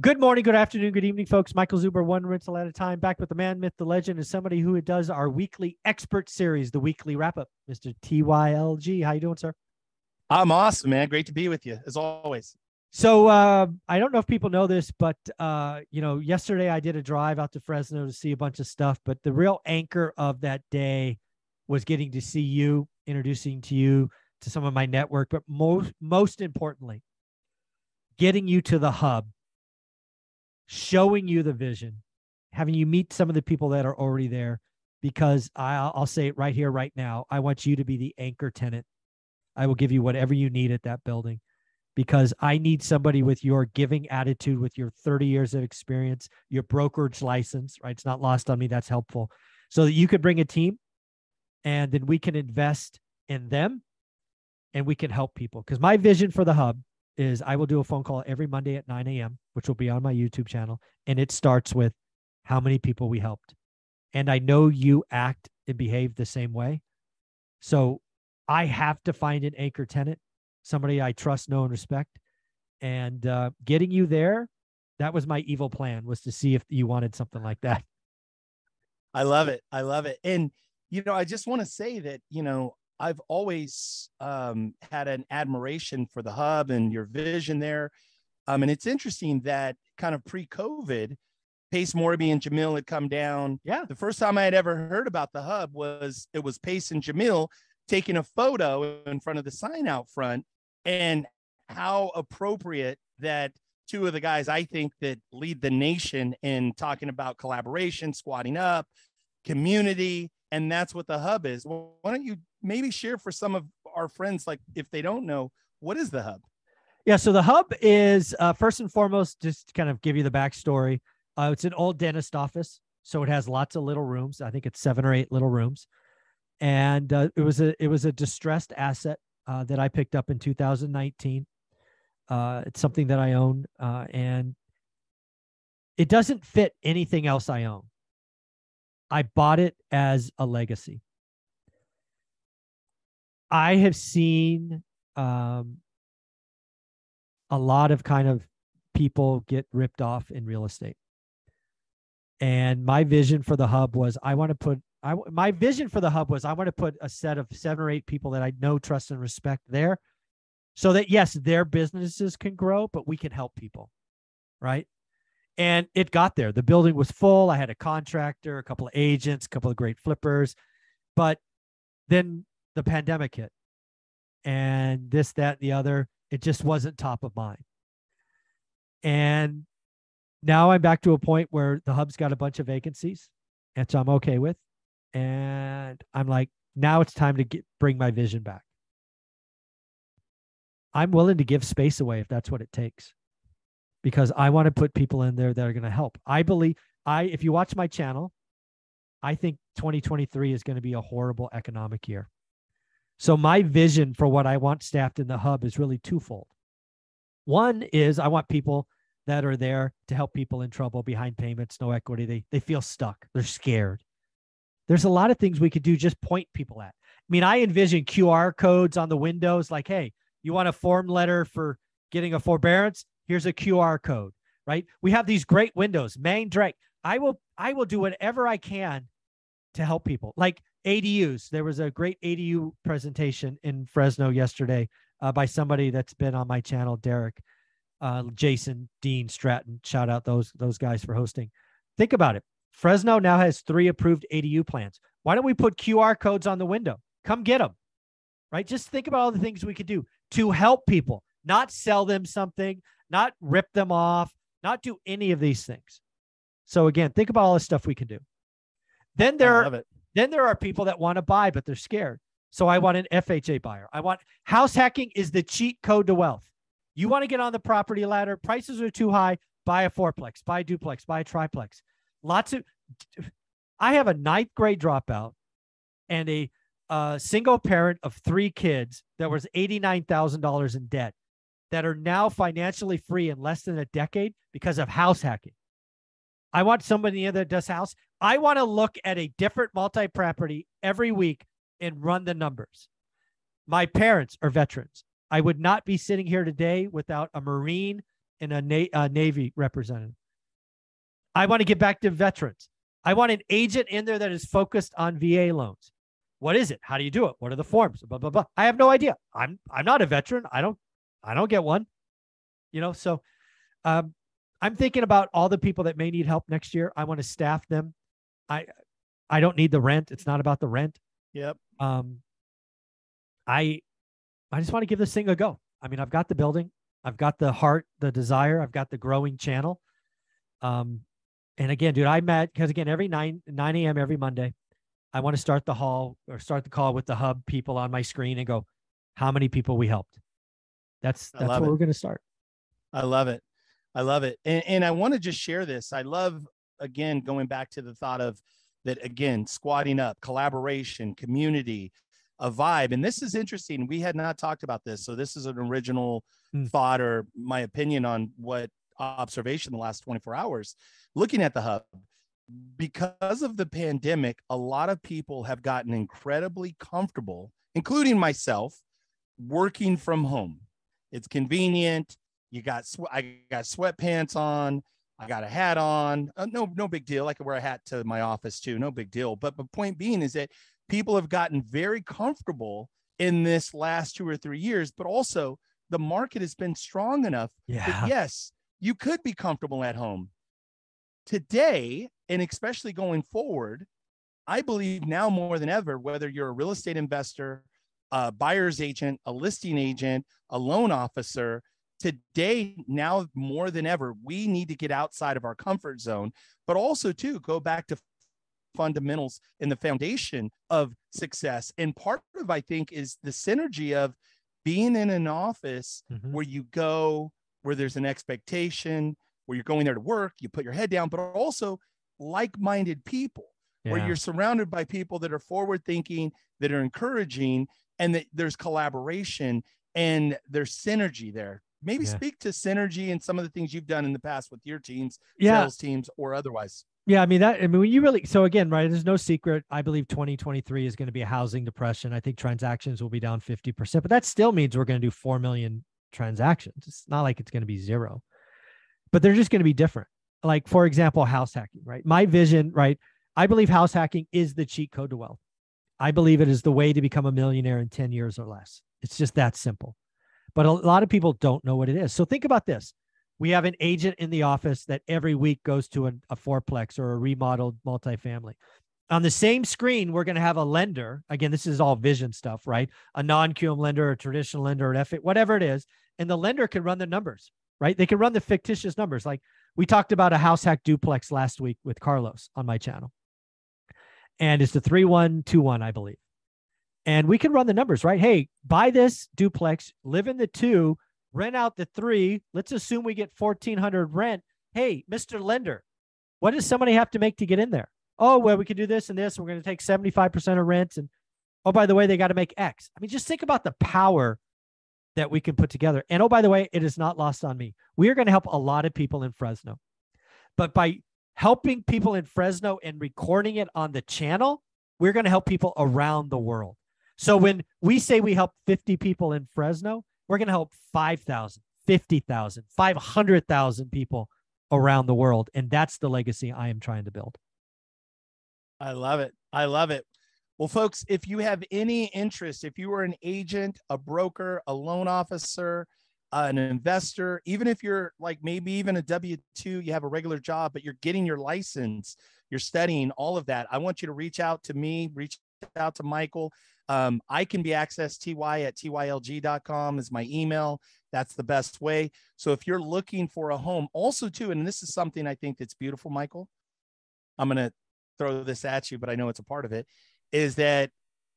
Good morning, good afternoon, good evening, folks. Michael Zuber, one rental at a time, back with the man, myth, the legend, and somebody who does our weekly expert series, the weekly wrap up. Mr. TYLG, how you doing, sir? I'm awesome, man. Great to be with you as always. So uh, I don't know if people know this, but uh, you know, yesterday I did a drive out to Fresno to see a bunch of stuff. But the real anchor of that day was getting to see you, introducing to you to some of my network, but most most importantly, getting you to the hub showing you the vision, having you meet some of the people that are already there. Because I'll, I'll say it right here, right now. I want you to be the anchor tenant. I will give you whatever you need at that building because I need somebody with your giving attitude, with your 30 years of experience, your brokerage license, right? It's not lost on me. That's helpful. So that you could bring a team and then we can invest in them and we can help people. Because my vision for the hub is I will do a phone call every Monday at 9 a.m., which will be on my YouTube channel. And it starts with how many people we helped. And I know you act and behave the same way. So I have to find an anchor tenant, somebody I trust, know, and respect. And uh, getting you there, that was my evil plan, was to see if you wanted something like that. I love it. I love it. And, you know, I just want to say that, you know, I've always um, had an admiration for the hub and your vision there. Um, and it's interesting that kind of pre-COVID, Pace Morby and Jamil had come down. Yeah. The first time I had ever heard about the hub was it was Pace and Jamil taking a photo in front of the sign out front, and how appropriate that two of the guys I think that lead the nation in talking about collaboration, squatting up, community, and that's what the hub is. Why don't you maybe share for some of our friends, like if they don't know, what is the hub? Yeah, so the hub is uh, first and foremost, just kind of give you the backstory. Uh, it's an old dentist office, so it has lots of little rooms. I think it's seven or eight little rooms, and uh, it was a it was a distressed asset uh, that I picked up in 2019. Uh, it's something that I own, uh, and it doesn't fit anything else I own. I bought it as a legacy. I have seen um, a lot of kind of people get ripped off in real estate. And my vision for the hub was I want to put I my vision for the hub was I want to put a set of seven or eight people that I know, trust, and respect there, so that yes, their businesses can grow, but we can help people, right? And it got there. The building was full. I had a contractor, a couple of agents, a couple of great flippers, but then the pandemic hit and this, that, and the other. It just wasn't top of mind. And now I'm back to a point where the hub's got a bunch of vacancies, and so I'm okay with. And I'm like, now it's time to get bring my vision back. I'm willing to give space away if that's what it takes, because I want to put people in there that are going to help. I believe I if you watch my channel, I think 2023 is going to be a horrible economic year. So my vision for what I want staffed in the hub is really twofold. One is I want people that are there to help people in trouble behind payments, no equity. They they feel stuck. They're scared. There's a lot of things we could do just point people at. I mean, I envision QR codes on the windows like, hey, you want a form letter for getting a forbearance? Here's a QR code, right? We have these great windows, main direct. I will I will do whatever I can to help people. Like ADUs. There was a great ADU presentation in Fresno yesterday uh, by somebody that's been on my channel, Derek, uh, Jason, Dean, Stratton. Shout out those those guys for hosting. Think about it. Fresno now has three approved ADU plans. Why don't we put QR codes on the window? Come get them. Right? Just think about all the things we could do to help people, not sell them something, not rip them off, not do any of these things. So again, think about all the stuff we can do. Then there are then there are people that want to buy, but they're scared. So I want an FHA buyer. I want house hacking is the cheat code to wealth. You want to get on the property ladder, prices are too high, buy a fourplex, buy a duplex, buy a triplex. Lots of, I have a ninth grade dropout and a, a single parent of three kids that was $89,000 in debt that are now financially free in less than a decade because of house hacking. I want somebody in that does house. I want to look at a different multi property every week and run the numbers. My parents are veterans. I would not be sitting here today without a Marine and a Na- uh, Navy representative. I want to get back to veterans. I want an agent in there that is focused on VA loans. What is it? How do you do it? What are the forms? Blah, blah, blah. I have no idea. I'm I'm not a veteran. I don't I don't get one. You know, so um, I'm thinking about all the people that may need help next year. I want to staff them. I I don't need the rent. It's not about the rent. Yep. Um, I I just want to give this thing a go. I mean, I've got the building, I've got the heart, the desire, I've got the growing channel. Um, and again, dude, I met because again, every nine nine a.m. every Monday, I want to start the hall or start the call with the hub people on my screen and go, how many people we helped. That's that's where it. we're going to start. I love it. I love it. And, and I want to just share this. I love again going back to the thought of that again, squatting up, collaboration, community, a vibe. And this is interesting. We had not talked about this. So this is an original mm. thought or my opinion on what observation the last 24 hours looking at the hub because of the pandemic a lot of people have gotten incredibly comfortable including myself working from home it's convenient. You got sw- i got sweatpants on. I got a hat on. Uh, no no big deal. I can wear a hat to my office too. No big deal. But the point being is that people have gotten very comfortable in this last two or three years but also the market has been strong enough yeah. that yes you could be comfortable at home. Today, and especially going forward, I believe now more than ever, whether you're a real estate investor, a buyer's agent, a listing agent, a loan officer, today, now more than ever, we need to get outside of our comfort zone, but also to go back to fundamentals and the foundation of success. And part of, I think, is the synergy of being in an office mm-hmm. where you go where there's an expectation, where you're going there to work, you put your head down, but also like minded people, yeah. where you're surrounded by people that are forward thinking, that are encouraging, and that there's collaboration and there's synergy there. Maybe yeah. speak to synergy and some of the things you've done in the past with your teams, yeah. sales teams, or otherwise. Yeah, I mean that. I mean, when you really so again, right? There's no secret. I believe 2023 is going to be a housing depression. I think transactions will be down 50 percent, but that still means we're going to do four million transactions. It's not like it's going to be zero, but they're just going to be different. Like, for example, house hacking, right? My vision, right? I believe house hacking is the cheat code to wealth. I believe it is the way to become a millionaire in 10 years or less. It's just that simple. But a lot of people don't know what it is. So think about this. We have an agent in the office that every week goes to a, a fourplex or a remodeled multifamily. On the same screen, we're going to have a lender. Again, this is all vision stuff, right? A non-QM lender, a traditional lender, an F, whatever it is and the lender can run the numbers, right? They can run the fictitious numbers. Like we talked about a house hack duplex last week with Carlos on my channel. And it's the 3121, I believe. And we can run the numbers, right? Hey, buy this duplex, live in the two, rent out the three. Let's assume we get 1400 rent. Hey, Mr. Lender, what does somebody have to make to get in there? Oh, well, we can do this and this. We're going to take 75% of rent. And oh, by the way, they got to make X. I mean, just think about the power that we can put together. And oh, by the way, it is not lost on me. We are going to help a lot of people in Fresno. But by helping people in Fresno and recording it on the channel, we're going to help people around the world. So when we say we help 50 people in Fresno, we're going to help 5,000, 50,000, 500,000 people around the world. And that's the legacy I am trying to build. I love it. I love it. Well, folks, if you have any interest, if you are an agent, a broker, a loan officer, an investor, even if you're like maybe even a W 2, you have a regular job, but you're getting your license, you're studying all of that, I want you to reach out to me, reach out to Michael. Um, I can be accessed ty at tylg.com is my email. That's the best way. So if you're looking for a home, also, too, and this is something I think that's beautiful, Michael, I'm going to throw this at you, but I know it's a part of it is that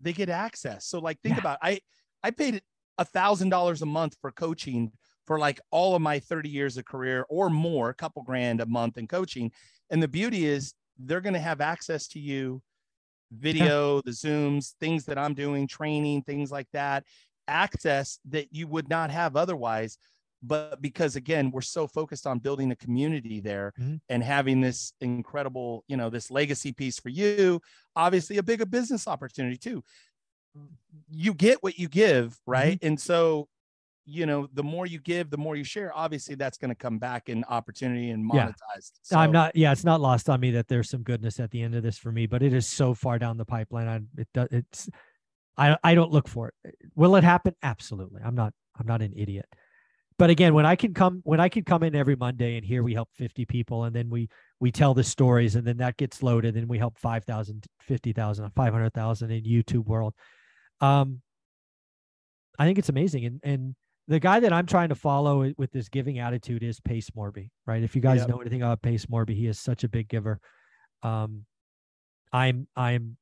they get access. So like think yeah. about I I paid a thousand dollars a month for coaching for like all of my 30 years of career or more, a couple grand a month in coaching. And the beauty is they're going to have access to you, video, the Zooms, things that I'm doing, training, things like that, access that you would not have otherwise but because again we're so focused on building a community there mm-hmm. and having this incredible you know this legacy piece for you obviously a bigger business opportunity too you get what you give right mm-hmm. and so you know, the more you give, the more you share. Obviously, that's going to come back in opportunity and Yeah. monetized. So, I'm not. Yeah, it's not lost on me that there's some goodness at the end of this for me, but it is so far down the pipeline. I it does. It's. I I don't look for it. Will it happen? Absolutely. I'm not. I'm not an idiot. But again, when I can come when I can come in every Monday and here we help 50 people and then we we tell the stories and then that gets loaded and we help 5,000, 50,000, 500,000 in YouTube world. Um, I think it's amazing. And and the guy that I'm trying to follow with this giving attitude is Pace Morby, right? If you guys Yep. know anything about Pace Morby, he is such a big giver. Um, I'm I'm,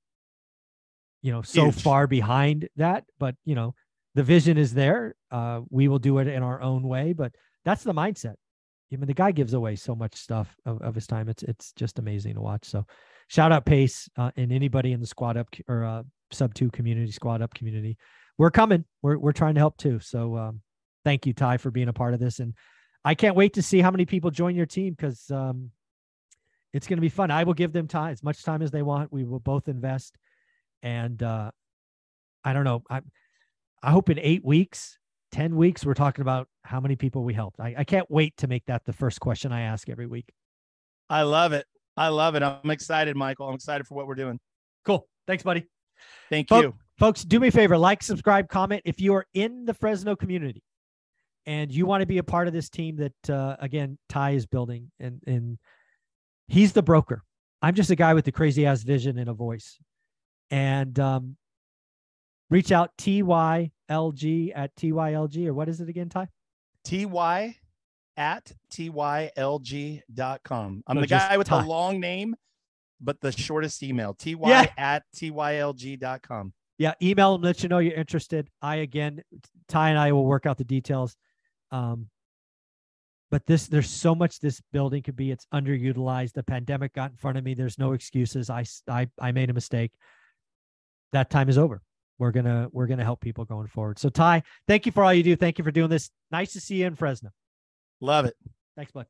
you know, so Huge. far behind that, but you know, the vision is there. Uh, we will do it in our own way, but that's the mindset. I mean, the guy gives away so much stuff of, of his time. It's it's just amazing to watch. So, shout out Pace uh, and anybody in the squad up or uh, Subto community, squad up community. We're coming. We're we're trying to help too. So, um, thank you, Ty, for being a part of this, and I can't wait to see how many people join your team because um, it's going to be fun. I will give them time as much time as they want. We will both invest, and uh, I don't know. I I hope in eight weeks, ten weeks, we're talking about how many people we helped. I, I can't wait to make that the first question I ask every week. I love it. I love it. I'm excited, Michael. I'm excited for what we're doing. Cool. Thanks, buddy. Thank Fo- you. Folks, do me a favor, like, subscribe, comment. If you are in the Fresno community and you want to be a part of this team that uh, again Ty is building and and he's the broker. I'm just a guy with the crazy ass vision and a voice. And um reach out TYLG at TYLG or what is it again, Ty? ty at tylg.com. I'm So the guy with Ty. the long name, but the shortest email. ty Yeah. at tylg.com. Yeah, email them, let you know you're interested. I again, Ty and I will work out the details. Um, but this, there's so much this building could be. It's underutilized. The pandemic got in front of me. There's no excuses. I, I, I made a mistake. That time is over. We're gonna, we're gonna help people going forward. So Ty, thank you for all you do. Thank you for doing this. Nice to see you in Fresno. Love it. Thanks, bud.